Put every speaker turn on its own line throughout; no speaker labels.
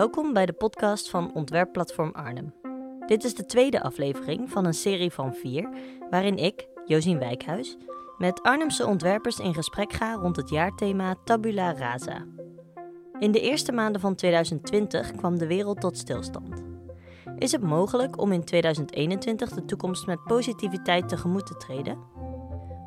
Welkom bij de podcast van Ontwerpplatform Arnhem. Dit is de tweede aflevering van een serie van vier, waarin ik, Josien Wijkhuis, met Arnhemse ontwerpers in gesprek ga rond het jaarthema Tabula Rasa. In de eerste maanden van 2020 kwam de wereld tot stilstand. Is het mogelijk om in 2021 de toekomst met positiviteit tegemoet te treden?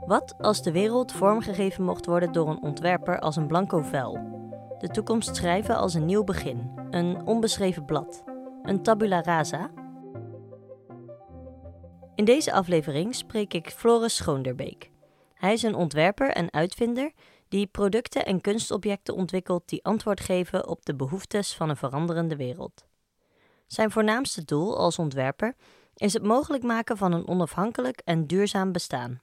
Wat als de wereld vormgegeven mocht worden door een ontwerper als een blanco vel? De toekomst schrijven als een nieuw begin, een onbeschreven blad, een tabula rasa? In deze aflevering spreek ik Floris Schoonderbeek. Hij is een ontwerper en uitvinder die producten en kunstobjecten ontwikkelt die antwoord geven op de behoeftes van een veranderende wereld. Zijn voornaamste doel als ontwerper is het mogelijk maken van een onafhankelijk en duurzaam bestaan.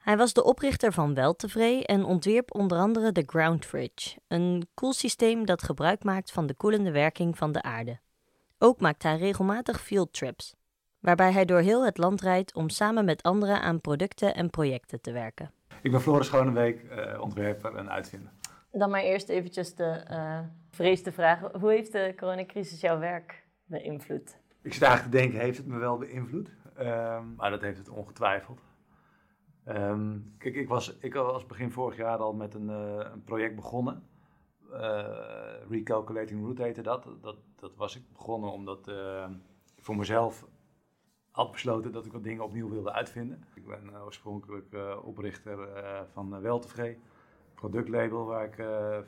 Hij was de oprichter van Weltevree en ontwierp onder andere de Ground Fridge, een koelsysteem dat gebruik maakt van de koelende werking van de aarde. Ook maakt hij regelmatig field trips, waarbij hij door heel het land rijdt om samen met anderen aan producten en projecten te werken.
Ik ben Floris Schoonenweek, uh, ontwerper en uitvinder.
Dan maar eerst eventjes de uh, vreesde vraag. Hoe heeft de coronacrisis jouw werk beïnvloed?
Ik zit eigenlijk te denken, heeft het me wel beïnvloed? Uh, maar dat heeft het ongetwijfeld. Um, kijk, ik was, ik was begin vorig jaar al met een, uh, een project begonnen. Uh, Recalculating Route heette dat. dat. Dat was ik begonnen omdat ik voor mezelf had besloten dat ik wat dingen opnieuw wilde uitvinden. Ik ben oorspronkelijk oprichter van Weltevree, productlabel waar ik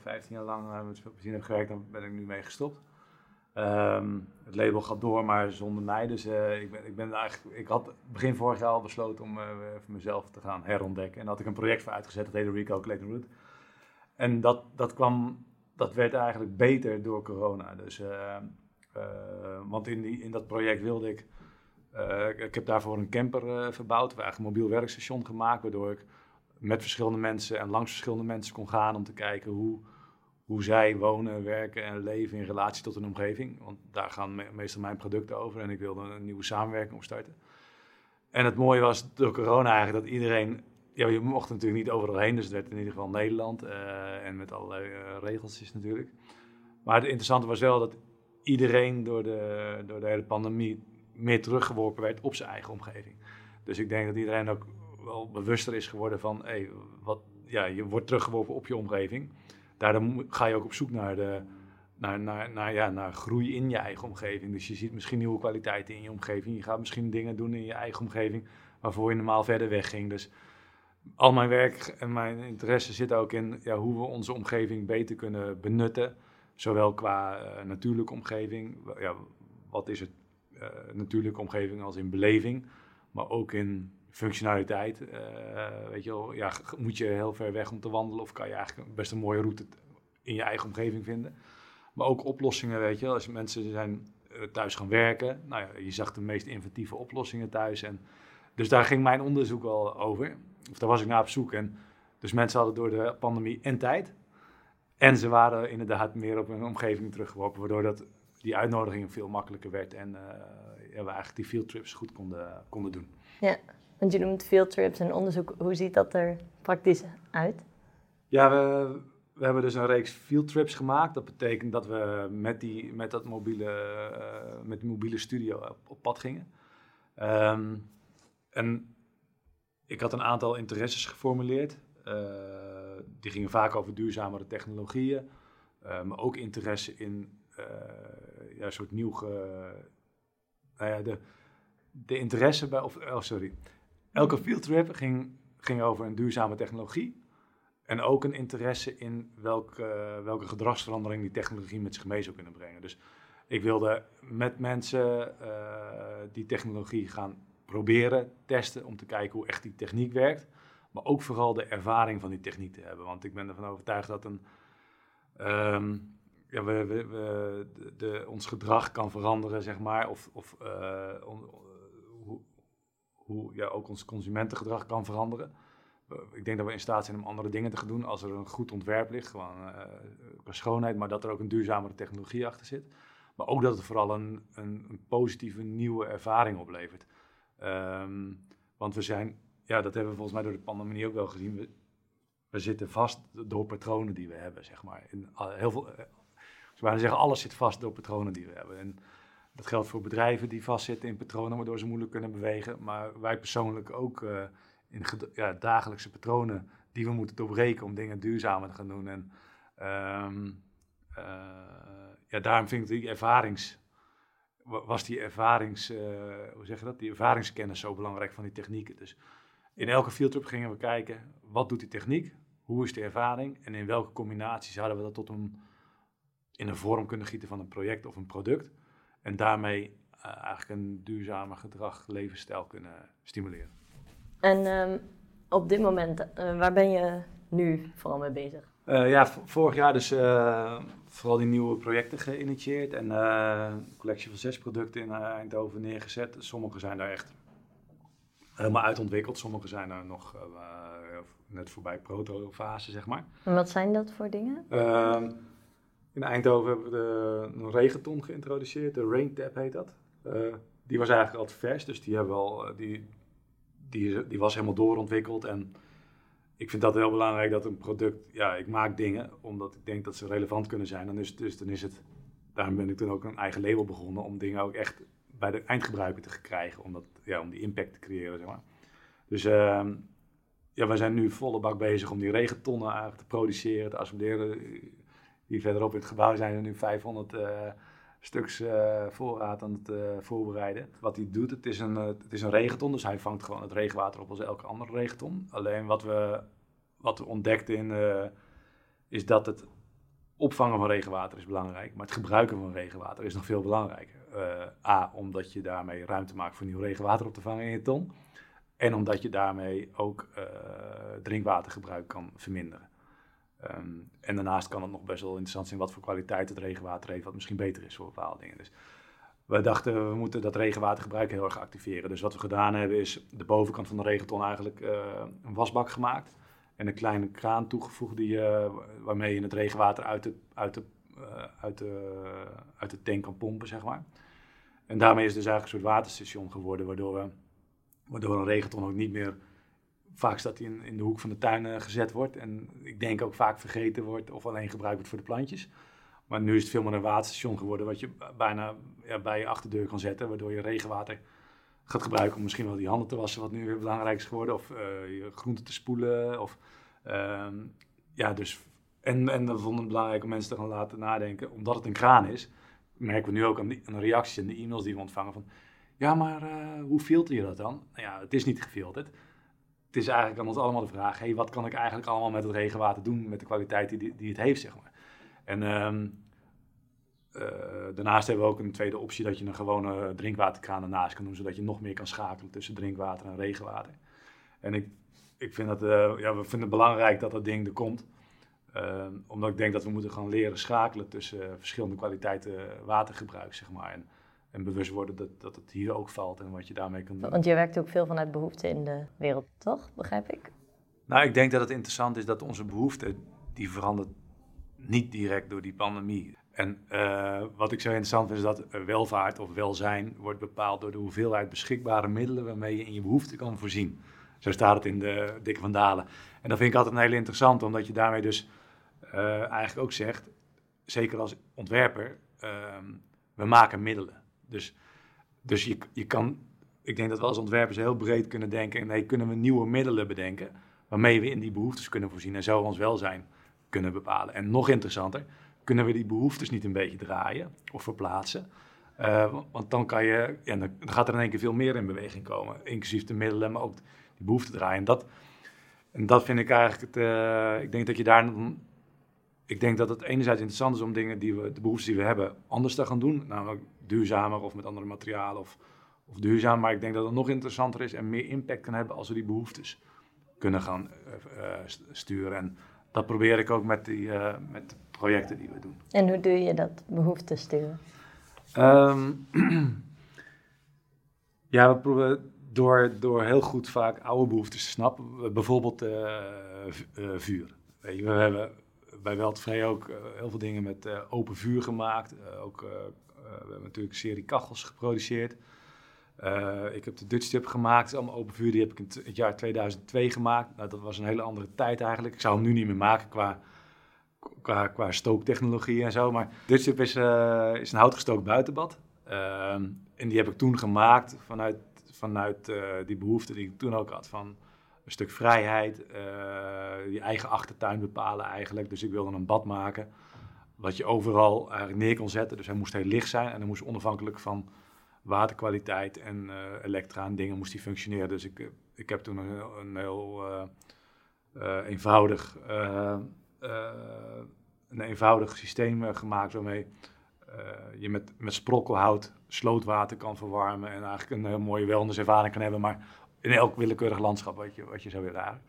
15 jaar lang met veel plezier heb gewerkt. Daar ben ik nu mee gestopt. Um, het label gaat door, maar zonder mij. Dus uh, ik, ben, ik, ben eigenlijk, ik had begin vorig jaar al besloten om uh, voor mezelf te gaan herontdekken. En daar had ik een project voor uitgezet, dat heette Recalculating Route. En dat, dat, kwam, dat werd eigenlijk beter door corona. Dus, uh, want in, die, in dat project wilde ik, ik heb daarvoor een camper verbouwd, eigenlijk een mobiel werkstation gemaakt, waardoor ik met verschillende mensen en langs verschillende mensen kon gaan om te kijken hoe hoe zij wonen, werken en leven in relatie tot hun omgeving. Want daar gaan meestal mijn producten over en ik wilde een nieuwe samenwerking opstarten. En het mooie was door corona eigenlijk dat iedereen, ja, je mocht natuurlijk niet overal heen, dus het werd in ieder geval Nederland uh, en met allerlei uh, regeltjes natuurlijk. Maar het interessante was wel dat iedereen door de, door de hele pandemie meer teruggeworpen werd op zijn eigen omgeving. Dus ik denk dat iedereen ook wel bewuster is geworden van, hey, wat, ja, je wordt teruggeworpen op je omgeving daardoor ga je ook op zoek naar, de, naar, naar, naar, ja, naar groei in je eigen omgeving. Dus je ziet misschien nieuwe kwaliteiten in je omgeving. Je gaat misschien dingen doen in je eigen omgeving waarvoor je normaal verder wegging. Dus al mijn werk en mijn interesse zit ook in ja, hoe we onze omgeving beter kunnen benutten. Zowel qua uh, natuurlijke omgeving, ja, wat is het uh, natuurlijke omgeving als in beleving, maar ook in functionaliteit. Uh, weet je wel, ja, moet je heel ver weg om te wandelen of kan je eigenlijk best een mooie route in je eigen omgeving vinden. Maar ook oplossingen, weet je. Als mensen zijn eh, thuis gaan werken, nou ja, je zag de meest inventieve oplossingen thuis. En, dus daar ging mijn onderzoek wel over. Of daar was ik naar op zoek. En, dus mensen hadden door de pandemie en tijd. En ze waren inderdaad meer op hun omgeving teruggeworpen, waardoor dat, die uitnodiging veel makkelijker werd. En uh, ja, we eigenlijk die field trips goed konden, konden doen.
Ja, want je noemt field trips en onderzoek. Hoe ziet dat er praktisch uit?
Ja, we, we hebben dus een reeks field trips gemaakt. Dat betekent dat we met, die, met dat mobiele, uh, met mobiele studio op, pad gingen. Um, en ik had een aantal interesses geformuleerd. Uh, die gingen vaak over duurzamere technologieën. Uh, maar ook interesse in ja, een soort nieuw... Ge, nou ja, de, de interesse bij... Of, oh, sorry elke fieldtrip ging, ging over een duurzame technologie. En ook een interesse in welke, welke gedragsverandering die technologie met zich mee zou kunnen brengen. Dus ik wilde met mensen uh, die technologie gaan proberen, testen, om te kijken hoe echt die techniek werkt. Maar ook vooral de ervaring van die techniek te hebben. Want ik ben ervan overtuigd dat een, um, ja, we, we, de, ons gedrag kan veranderen, zeg maar. Of, of on, hoe ja, ook ons consumentengedrag kan veranderen. Ik denk dat we in staat zijn om andere dingen te gaan doen als er een goed ontwerp ligt, gewoon uh, qua schoonheid, maar dat er ook een duurzamere technologie achter zit. Maar ook dat het vooral een, een, een positieve nieuwe ervaring oplevert. Um, want we zijn, ja, dat hebben we volgens mij door de pandemie ook wel gezien. We, we zitten vast door patronen die we hebben, zeg maar. In, heel veel, bijna zeggen, alles zit vast door patronen die we hebben. En dat geldt voor bedrijven die vastzitten in patronen waardoor ze moeilijk kunnen bewegen. Maar wij persoonlijk ook uh, in ja, dagelijkse patronen die we moeten doorbreken om dingen duurzamer te gaan doen. En um, ja, daarom vind ik die ervarings, was die ervarings, uh, hoe zeg dat, die ervaringskennis zo belangrijk van die technieken. Dus in elke fieldtrip gingen we kijken, wat doet die techniek, hoe is de ervaring en in welke combinaties zouden we dat tot een, in een vorm kunnen gieten van een project of een product. En daarmee uh, eigenlijk een duurzamer gedrag, levensstijl kunnen stimuleren.
En um, op dit moment, uh, waar ben je nu vooral mee bezig?
Uh, ja, vorig jaar dus vooral die nieuwe projecten geïnitieerd en een collectie van zes producten in Eindhoven neergezet. Sommige zijn daar echt helemaal uitontwikkeld, sommige zijn daar nog net voorbij protofase, zeg maar.
En wat zijn dat voor dingen?
Ehm, in Eindhoven hebben we de, een regenton geïntroduceerd, de Rain Tap heet dat. Uh, die was eigenlijk altijd vers, dus die, hebben al, eh, die, die, die was helemaal doorontwikkeld. En ik vind dat heel belangrijk dat een product, ja, ik maak dingen omdat ik denk dat ze relevant kunnen zijn. En dus, dus dan is het, daarom ben ik toen ook een eigen label begonnen om dingen ook echt bij de eindgebruiker te krijgen, om, dat, ja, om die impact te creëren, zeg maar. Dus uh, ja, wij zijn nu volle bak bezig om die regentonnen eigenlijk te produceren, te assembleren. Hier verderop in het gebouw zijn er nu 500 uh, eh, stuks uh, voorraad aan het uh, voorbereiden. Wat hij doet, het is, een, het is een regenton, dus hij vangt gewoon het regenwater op als elke andere regenton. Alleen wat we, wat we ontdekten in, is dat het opvangen van regenwater is belangrijk, maar het gebruiken van regenwater is nog veel belangrijker. A, omdat je daarmee ruimte maakt voor nieuw regenwater op te vangen in je ton. En omdat je daarmee ook drinkwatergebruik kan verminderen. Ehm, en daarnaast kan het nog best wel interessant zijn wat voor kwaliteit het regenwater heeft, wat misschien beter is voor bepaalde dingen. Dus we dachten, we moeten dat regenwatergebruik heel erg activeren. Dus wat we gedaan hebben, is de bovenkant van de regenton eigenlijk uh, een wasbak gemaakt. En een kleine kraan toegevoegd die, uh, waarmee je het regenwater uit de, uit, de, uh, uit, de, uit de tank kan pompen, zeg maar. En daarmee is het dus eigenlijk een soort waterstation geworden, waardoor, we, waardoor een regenton ook niet meer vaak staat hij in, in de hoek van de tuin uh, gezet wordt. En ik denk ook vaak vergeten wordt of alleen gebruikt wordt voor de plantjes. Maar nu is het veel meer een waterstation geworden, wat je bijna ja, bij je achterdeur kan zetten, waardoor je regenwater gaat gebruiken om misschien wel die handen te wassen, wat nu weer belangrijk is geworden, of uh, je groenten te spoelen. Of, uh, ja, dus, en, en we vonden het belangrijk om mensen te gaan laten nadenken, omdat het een kraan is, merken we nu ook aan, de reacties en de e-mails die we ontvangen van, ja, maar uh, hoe filter je dat dan? Nou ja, het is niet gefilterd het is eigenlijk aan ons allemaal de vraag: hey, wat kan ik eigenlijk allemaal met het regenwater doen, met de kwaliteit die, die het heeft, zeg maar. En ehm, eh, daarnaast hebben we ook een tweede optie dat je een gewone drinkwaterkraan ernaast kan doen, zodat je nog meer kan schakelen tussen drinkwater en regenwater. En ik, ik vind dat, uh, ja, we vinden het belangrijk dat dat ding er komt. Ehm, omdat ik denk dat we moeten gaan leren schakelen tussen verschillende kwaliteiten watergebruik, zeg maar. En, en bewust worden dat, dat het hier ook valt en wat je daarmee kan doen.
Want je werkt ook veel vanuit behoeften in de wereld, toch? Begrijp ik?
Nou, ik denk dat het interessant is dat onze behoefte, die verandert niet direct door die pandemie. En uh, wat ik zo interessant vind is dat welvaart of welzijn wordt bepaald door de hoeveelheid beschikbare middelen waarmee je in je behoefte kan voorzien. Zo staat het in de Dikke van Dalen. En dat vind ik altijd een hele interessant, omdat je daarmee dus uh, eigenlijk ook zegt, zeker als ontwerper, uh, we maken middelen. Dus, dus je, je kan, ik denk dat we als ontwerpers heel breed kunnen denken. En nee, kunnen we nieuwe middelen bedenken waarmee we in die behoeftes kunnen voorzien en zo ons welzijn kunnen bepalen. En nog interessanter, kunnen we die behoeftes niet een beetje draaien of verplaatsen? Uh, want dan, kan je, ja, dan gaat er in één keer veel meer in beweging komen, inclusief de middelen, maar ook die behoeften draaien. En dat, en dat vind ik eigenlijk, het, uh, ik denk dat je daar, ik denk dat het enerzijds interessant is om dingen die we, de behoeftes die we hebben, anders te gaan doen. Namelijk duurzamer of met andere materialen of, of duurzaam. Maar ik denk dat het nog interessanter is en meer impact kan hebben als we die behoeftes kunnen gaan uh, sturen. En dat probeer ik ook met, die, uh, met projecten die we doen.
En hoe doe je dat, behoeftes sturen?
Um, ja, we proberen door, door heel goed vaak oude behoeftes te snappen. Bijvoorbeeld vuur. Weet je, we hebben bij Weltvrij ook heel veel dingen met open vuur gemaakt. ook eh, we hebben natuurlijk een serie kachels geproduceerd. Uh, ik heb de Dutch Tip gemaakt, allemaal open vuur. Die heb ik in het jaar 2002 gemaakt. Nou, dat was een hele andere tijd eigenlijk. Ik zou hem nu niet meer maken qua, qua, qua stooktechnologie en zo. Maar dit schip is, uh, is een houtgestookt buitenbad. Ehm, en die heb ik toen gemaakt vanuit, vanuit die behoefte die ik toen ook had van een stuk vrijheid, je eigen achtertuin bepalen eigenlijk. Dus ik wilde een bad maken wat je overal eigenlijk neer kon zetten. Dus hij moest heel licht zijn en hij moest onafhankelijk van waterkwaliteit en uh, elektra en dingen moest hij functioneren. Dus ik, ik heb toen een, een heel eenvoudig een eenvoudig systeem gemaakt waarmee je met, met sprokkelhout slootwater kan verwarmen en eigenlijk een heel mooie wellnesservaring kan hebben, maar in elk willekeurig landschap wat je, wat je zou willen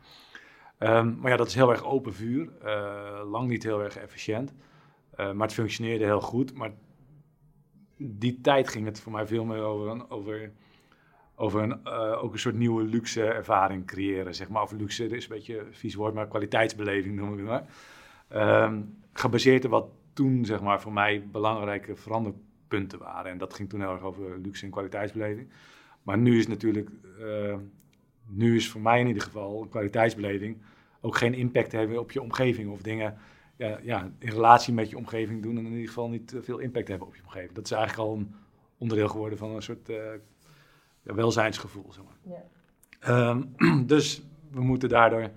um, maar ja, dat is heel erg open vuur, lang niet heel erg efficiënt, uh, maar het functioneerde heel goed. Maar die tijd ging het voor mij veel meer over, een, over, over een, uh, ook een soort nieuwe luxe ervaring creëren, zeg maar. Of luxe, is een beetje een vies woord, maar kwaliteitsbeleving noem ik het maar. Um, gebaseerd op wat toen, zeg maar, voor mij belangrijke veranderpunten waren. En dat ging toen heel erg over luxe en kwaliteitsbeleving. Maar nu is natuurlijk, uh, nu is voor mij in ieder geval een kwaliteitsbeleving ook geen impact hebben op je omgeving of dingen ja, ja, in relatie met je omgeving doen en in ieder geval niet veel impact hebben op je omgeving. Dat is eigenlijk al een onderdeel geworden van een soort uh, ja, welzijnsgevoel. Zeg maar. Ja. Um, dus we moeten daardoor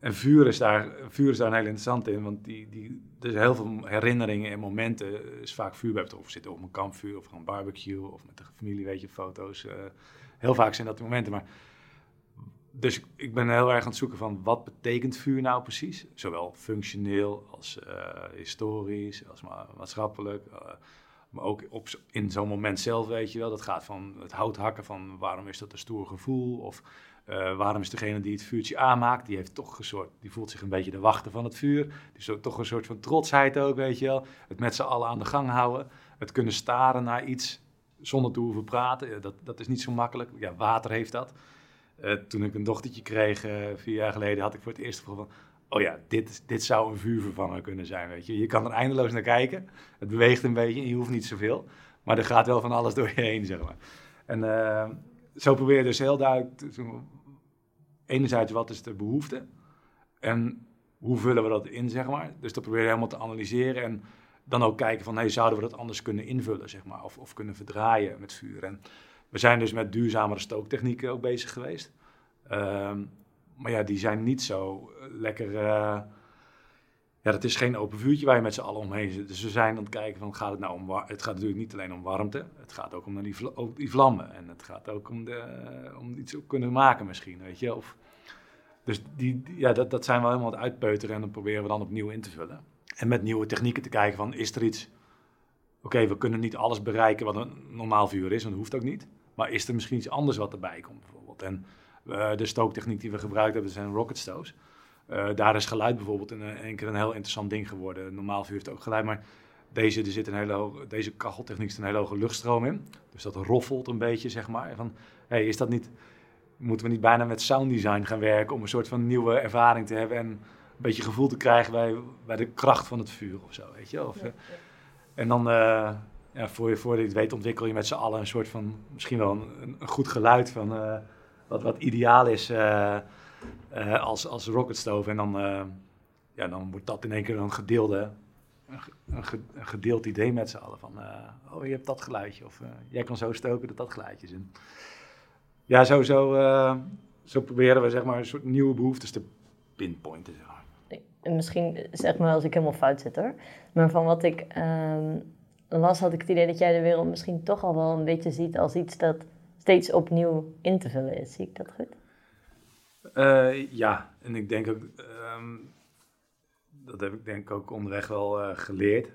en vuur is, daar, vuur is daar een heel interessant in, want die, die, er zijn heel veel herinneringen en momenten. is vaak vuur bij betroffen. Zitten op een kampvuur of een barbecue of met de familie, weet je, foto's. Uh, heel vaak zijn dat de momenten. Maar, dus ik ben heel erg aan het zoeken van wat betekent vuur nou precies? Zowel functioneel als uh, historisch, als ma maatschappelijk. Uh, maar ook op, in zo'n moment zelf, weet je wel. Dat gaat van het hout hakken, van waarom is dat een stoer gevoel? Of uh, waarom is degene die het vuurtje aanmaakt, die heeft toch een soort, die voelt zich een beetje de wachter van het vuur. Dus toch een soort van trotsheid ook, weet je wel. Het met z'n allen aan de gang houden. Het kunnen staren naar iets zonder te hoeven praten. Dat, dat is niet zo makkelijk. Ja, water heeft dat. Uh, toen ik een dochtertje kreeg, uh, vier jaar geleden, had ik voor het eerst gevoel van... Oh ja, dit, dit zou een vuurvervanger kunnen zijn, weet je. Je kan er eindeloos naar kijken. Het beweegt een beetje en je hoeft niet zoveel. Maar er gaat wel van alles door je heen, zeg maar. En zo probeer je dus heel duidelijk enerzijds wat is de behoefte en hoe vullen we dat in, zeg maar. Dus dat probeer je helemaal te analyseren en dan ook kijken van, hey, zouden we dat anders kunnen invullen, zeg maar, of, of kunnen verdraaien met vuur. En we zijn dus met duurzamere stooktechnieken ook bezig geweest. Um, maar ja, die zijn niet zo lekker... Uh, ja, dat is geen open vuurtje waar je met z'n allen omheen zit. Dus we zijn aan het kijken van, gaat het nou om... Het gaat natuurlijk niet alleen om warmte. Het gaat ook om die, die vlammen. En het gaat ook om, de, om iets te kunnen maken misschien, weet je. Of, dus die, ja, dat, dat zijn we helemaal aan het uitpeuteren en dan proberen we dan opnieuw in te vullen. En met nieuwe technieken te kijken van, is er iets... Oké, we kunnen niet alles bereiken wat een normaal vuur is, want dat hoeft ook niet. Maar is er misschien iets anders wat erbij komt bijvoorbeeld? En uh, de stooktechniek die we gebruikt hebben, zijn rocket stoves. Uh, daar is geluid bijvoorbeeld in een keer een heel interessant ding geworden. Normaal vuur heeft ook geluid, maar deze, er zit een hele hoge, deze kacheltechniek zit een hele hoge luchtstroom in. Dus dat roffelt een beetje, zeg maar. Van, hey, is dat niet, moeten we niet bijna met sounddesign gaan werken om een soort van nieuwe ervaring te hebben en een beetje gevoel te krijgen bij, bij de kracht van het vuur of zo, weet je? Of, ja, ja. En dan, uh, ja, voor, je, voor je het weet, ontwikkel je met z'n allen een soort van, misschien wel een, een goed geluid van uh, wat, wat ideaal is uh, als, als rocketstove. En dan, ja, dan wordt dat in één keer een gedeelde, een, een gedeeld idee met z'n allen van, oh je hebt dat geluidje of jij kan zo stoken dat dat geluidje is. En, ja, zo, zo, zo proberen we zeg maar een soort nieuwe behoeftes te pinpointen.
Misschien zeg maar als ik helemaal fout zit hoor. Maar van wat ik um, las, had ik het idee dat jij de wereld misschien toch al wel een beetje ziet als iets dat steeds opnieuw in te vullen is. Zie ik dat goed?
Uh, ja, en ik denk ook, um, dat heb ik denk ik ook onderweg wel uh, geleerd.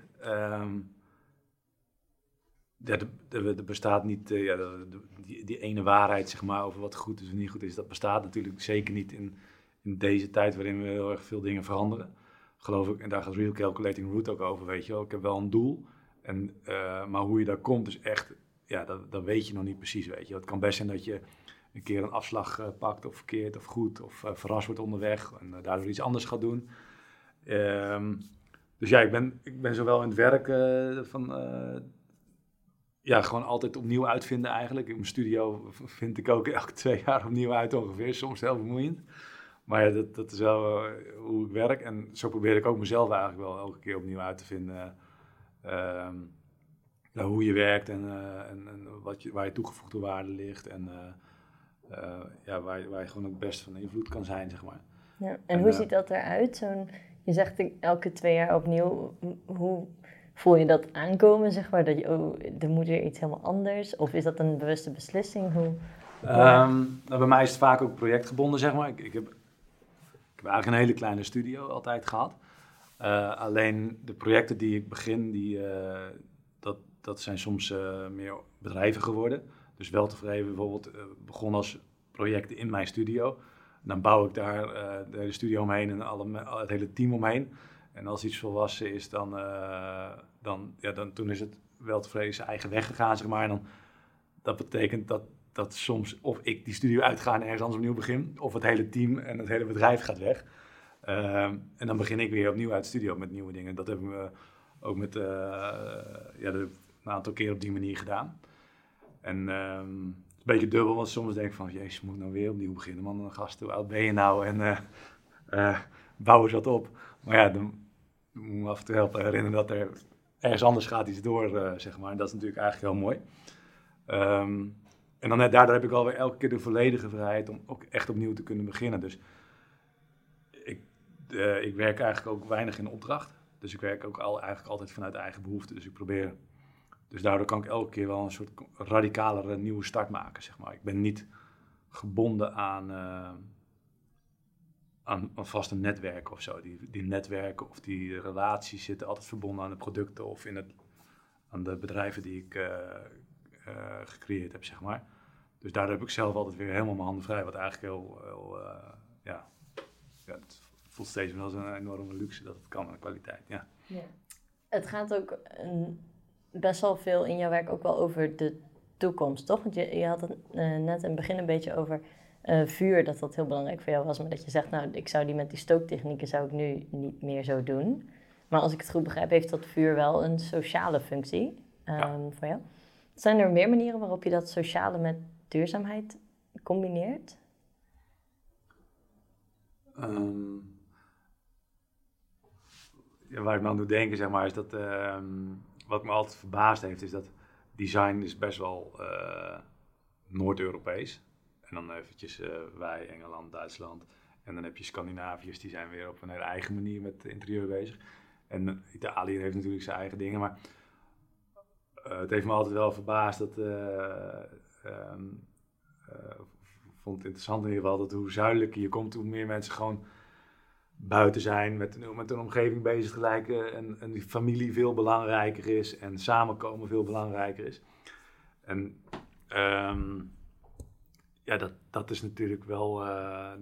Ja, er, bestaat niet uh, ja, die, die, ene waarheid zeg maar, over wat goed is en niet goed is. Dat bestaat natuurlijk zeker niet in, in deze tijd waarin we heel erg veel dingen veranderen. Geloof ik, en daar gaat Real Calculating Root ook over, weet je wel. Ik heb wel een doel, en, uh, maar hoe je daar komt is echt, ja, dat, dat weet je nog niet precies, weet je. Het kan best zijn dat je een keer een afslag uh, pakt of verkeerd of goed, of verrast wordt onderweg en daardoor iets anders gaat doen. Um, dus ja, ik ben, ik ben zowel in het werk van ja, gewoon altijd opnieuw uitvinden eigenlijk. In mijn studio vind ik ook elke twee jaar opnieuw uit ongeveer. Soms heel vermoeiend. maar dat, dat is wel hoe ik werk. En zo probeer ik ook mezelf eigenlijk wel elke keer opnieuw uit te vinden. Ehm, hoe je werkt en, en, en, wat je, waar je toegevoegde waarde ligt. En ja, waar, je, waar je gewoon het best van invloed kan zijn, zeg maar.
Ja, en, en hoe ziet dat eruit? Zo'n, je zegt elke twee jaar opnieuw. Hoe voel je dat aankomen, zeg maar? Dat je, oh, er moet weer iets helemaal anders? Of is dat een bewuste beslissing? Hoe,
ehm, nou, bij mij is het vaak ook projectgebonden, zeg maar. Ik, ik, heb, ik heb eigenlijk een hele kleine studio altijd gehad. Uh, alleen de projecten die ik begin, die, uh, dat, dat zijn soms uh, meer bedrijven geworden. Dus wel tevreden bijvoorbeeld begon als projecten in mijn studio. Dan bouw ik daar de studio omheen en alle, het hele team omheen. En als iets volwassen is, dan, dan, ja, dan toen is het wel tevreden zijn eigen weg gegaan, zeg maar. En dan, dat betekent dat, dat soms of ik die studio uitga en ergens anders opnieuw begin, of het hele team en het hele bedrijf gaat weg. Uh, en dan begin ik weer opnieuw uit de studio met nieuwe dingen. Dat hebben we ook met uh, ja, een aantal keer op die manier gedaan. En het is een beetje dubbel, want soms denk ik van, jezus, moet ik nou weer opnieuw beginnen? Man, gast, hoe oud ben je nou? En uh, bouw eens wat op. Maar ja, dan moet me af en toe helpen herinneren dat er ergens anders gaat iets door, uh, zeg maar. En dat is natuurlijk eigenlijk heel mooi. Um, en dan net daardoor heb ik alweer elke keer de volledige vrijheid om ook echt opnieuw te kunnen beginnen. Dus uh, ik werk eigenlijk ook weinig in opdracht. Dus ik werk ook al, eigenlijk altijd vanuit eigen behoefte. Dus ik probeer. Dus daardoor kan ik elke keer wel een soort radicalere nieuwe start maken, zeg maar. Ik ben niet gebonden aan. Uh, aan, aan vaste netwerken of zo. Die, die netwerken of die relaties zitten altijd verbonden aan de producten of in het, aan de bedrijven die ik uh, gecreëerd heb, zeg maar. Dus daar heb ik zelf altijd weer helemaal mijn handen vrij, wat eigenlijk heel, ja, ja, voelt steeds wel als een enorme luxe dat het kan en kwaliteit, ja. ja.
Het gaat ook een, best wel veel in jouw werk ook wel over de toekomst, toch? Want je, je had het net in het begin een beetje over uh, vuur, dat dat heel belangrijk voor jou was. Maar dat je zegt, nou, ik zou die met die stooktechnieken zou ik nu niet meer zo doen. Maar als ik het goed begrijp, heeft dat vuur wel een sociale functie um, voor jou. Zijn er meer manieren waarop je dat sociale met duurzaamheid combineert?
Um, ja, waar ik me aan doe denken, zeg maar, is dat um, wat me altijd verbaasd heeft, is dat design is best wel uh, Noord-Europees. En dan eventjes uh, wij, Engeland, Duitsland. En dan heb je Scandinaviërs, die zijn weer op een hele eigen manier met interieur bezig. En Italië heeft natuurlijk zijn eigen dingen, maar het heeft me altijd wel verbaasd dat... Um, vond het interessant in ieder geval dat hoe zuidelijker je komt, hoe meer mensen gewoon buiten zijn, met, met een omgeving bezig te lijken en, en die familie veel belangrijker is en samenkomen veel belangrijker is. En um, ja, dat, dat is natuurlijk wel, uh,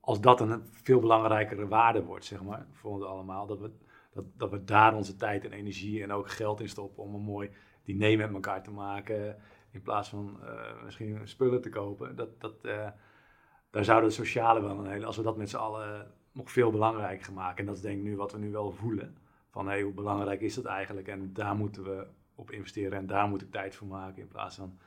als dat een veel belangrijkere waarde wordt, zeg maar, voor ons allemaal, dat we, dat, dat we daar onze tijd en energie en ook geld in stoppen om een mooi diner met elkaar te maken, in plaats van uh, misschien spullen te kopen. Dat, dat, uh, daar zouden de sociale wel een hele, als we dat met z'n allen nog veel belangrijker gaan maken. En dat is denk ik nu wat we nu wel voelen. Van hé, hey, hoe belangrijk is dat eigenlijk? En daar moeten we op investeren en daar moet ik tijd voor maken in plaats van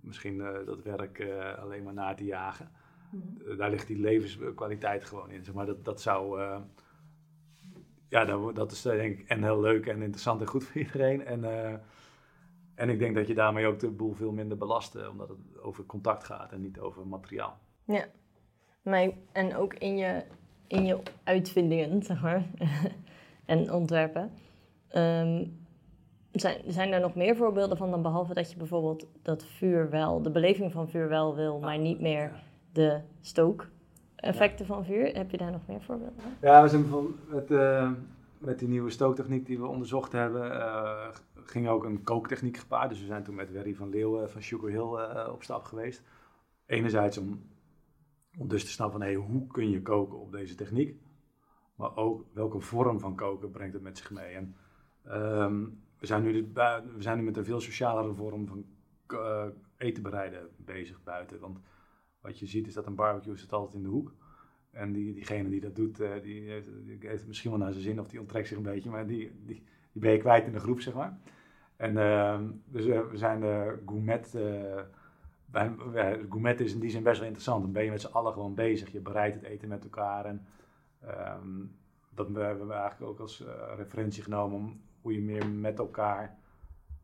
misschien uh, dat werk uh, alleen maar na te jagen. Mhm. Uh, daar ligt die levenskwaliteit gewoon in. Zeg maar dat, dat zou. ja, dat, dat is denk ik en heel leuk en interessant en goed voor iedereen. En, en ik denk dat je daarmee ook de boel veel minder belast, omdat het over contact gaat en niet over materiaal.
Ja, maar, en ook in je, in je uitvindingen, zeg maar, en ontwerpen. Um, zijn, zijn er nog meer voorbeelden van dan behalve dat je bijvoorbeeld dat vuur wel, de beleving van vuur wel wil, maar niet meer de stookeffecten ja. van vuur? Heb je daar nog meer voorbeelden van?
Ja, we zijn met, uh, met die nieuwe stooktechniek die we onderzocht hebben, uh, ging ook een kooktechniek gepaard. Dus we zijn toen met Werry van Leeuwen van Sugar Hill uh, op stap geweest. Enerzijds om, om dus te snappen van hey, hoe kun je koken op deze techniek, maar ook welke vorm van koken brengt het met zich mee. En, um, we zijn nu, we zijn nu met een veel socialere vorm van uh, eten bereiden bezig buiten. Want wat je ziet is dat een barbecue zit altijd in de hoek. En die, diegene die dat doet, die, heeft, die, heeft, misschien wel naar zijn zin of die onttrekt zich een beetje. Maar die, die, die ben je kwijt in de groep, zeg maar. En uh, dus we zijn de gourmet gourmet is in die zin best wel interessant. Dan ben je met z'n allen gewoon bezig. Je bereidt het eten met elkaar. En ehm, dat hebben we eigenlijk ook als uh, referentie genomen om hoe je meer met elkaar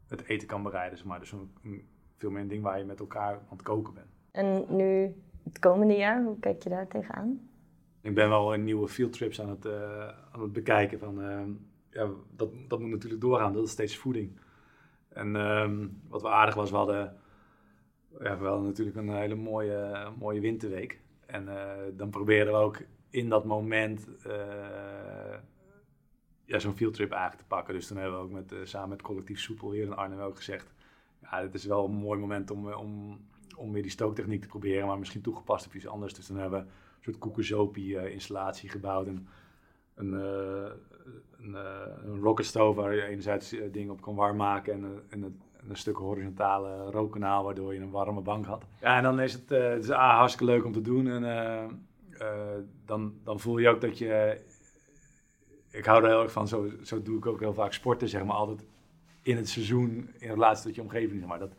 het eten kan bereiden. Zeg maar. Dus een, veel meer een ding waar je met elkaar aan het koken bent.
En nu het komende jaar, hoe kijk je daar tegenaan?
Ik ben wel een nieuwe fieldtrips aan het, uh, aan het bekijken. Van, ehm, ja, dat, dat moet natuurlijk doorgaan, dat is steeds voeding. En ehm, wat wel aardig was, we hadden, ja, we hadden natuurlijk een hele mooie, mooie winterweek. En uh, dan proberen we ook in dat moment uh, ja, zo'n fieldtrip eigenlijk te pakken. Dus toen hebben we ook met, samen met collectief Soepel hier in Arnhem ook gezegd... Ja, het is wel een mooi moment om, om, om weer die stooktechniek te proberen, maar misschien toegepast op iets anders. Dus dan hebben we een soort koekersopie-installatie gebouwd. En een, een, een rocket stove waar je enerzijds dingen op kan warm maken en, en, een, een stuk horizontale rookkanaal waardoor je een warme bank had. Ja, en dan is het, uh, het is, ah, hartstikke leuk om te doen en dan, dan voel je ook dat je... Ik hou er heel erg van, zo, zo doe ik ook heel vaak sporten, zeg maar, altijd in het seizoen in relatie tot je omgeving, zeg maar. Dat,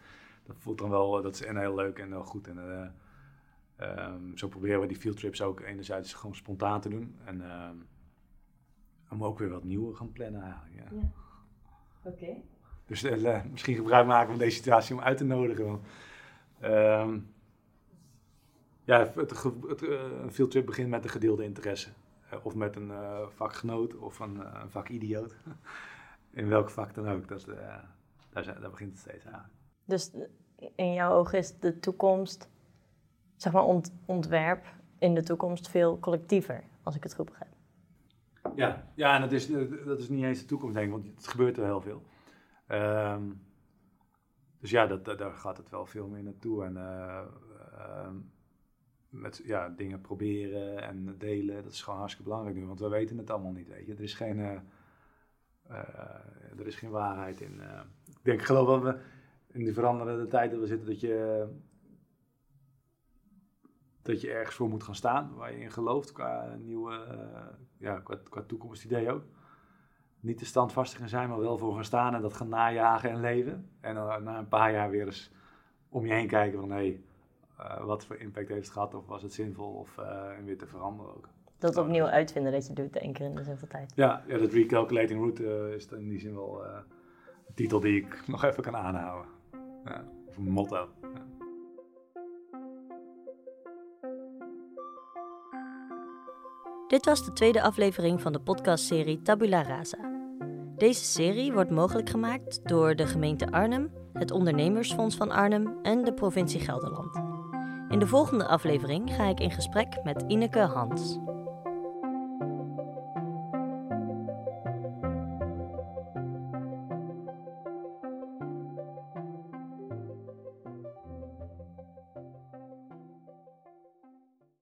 dat voelt dan wel, dat is en heel leuk en heel goed. En um, zo proberen we die fieldtrips ook enerzijds gewoon spontaan te doen. En om ook weer wat nieuwe gaan plannen eigenlijk. Ja. ja.
Oké. Okay.
Dus uh, misschien gebruik maken van deze situatie om uit te nodigen. Want, um, ja, het, het, uh, fieldtrip begint met een gedeelde interesse. Uh, of met een vakgenoot of een, een vakidioot. In welk vak dan ook. Dat, daar, zijn, daar begint het steeds aan.
Dus in jouw ogen is de toekomst, zeg maar ont, ontwerp in de toekomst veel collectiever, als ik het goed begrijp.
Ja, ja en dat is, dat is niet eens de toekomst, denk ik, want het gebeurt er heel veel. Um, dus ja, dat, daar gaat het wel veel meer naartoe. En uh, uh, met ja, dingen proberen en delen, dat is gewoon hartstikke belangrijk nu, want we weten het allemaal niet, weet je. Er is geen, uh, er is geen waarheid in. ik denk, geloof dat we in die veranderende tijd dat we zitten, dat je, dat je ergens voor moet gaan staan, waar je in gelooft, qua nieuwe, ja, qua toekomstidee ook. Niet te standvastig in zijn, maar wel voor gaan staan en dat gaan najagen en leven. En dan na een paar jaar weer eens om je heen kijken van, hé, hey, uh, wat voor impact heeft het gehad, of was het zinvol, of uh, weer te veranderen ook.
Dat opnieuw uitvinden dat je doet, één keer in de zoveel tijd.
Ja, ja dat recalculating route is in die zin wel een titel die ik nog even kan aanhouden. Ja, of een motto. Ja.
Dit was de tweede aflevering van de podcastserie Tabula Rasa. Deze serie wordt mogelijk gemaakt door de gemeente Arnhem, het Ondernemersfonds van Arnhem en de provincie Gelderland. In de volgende aflevering ga ik in gesprek met Ineke Hans.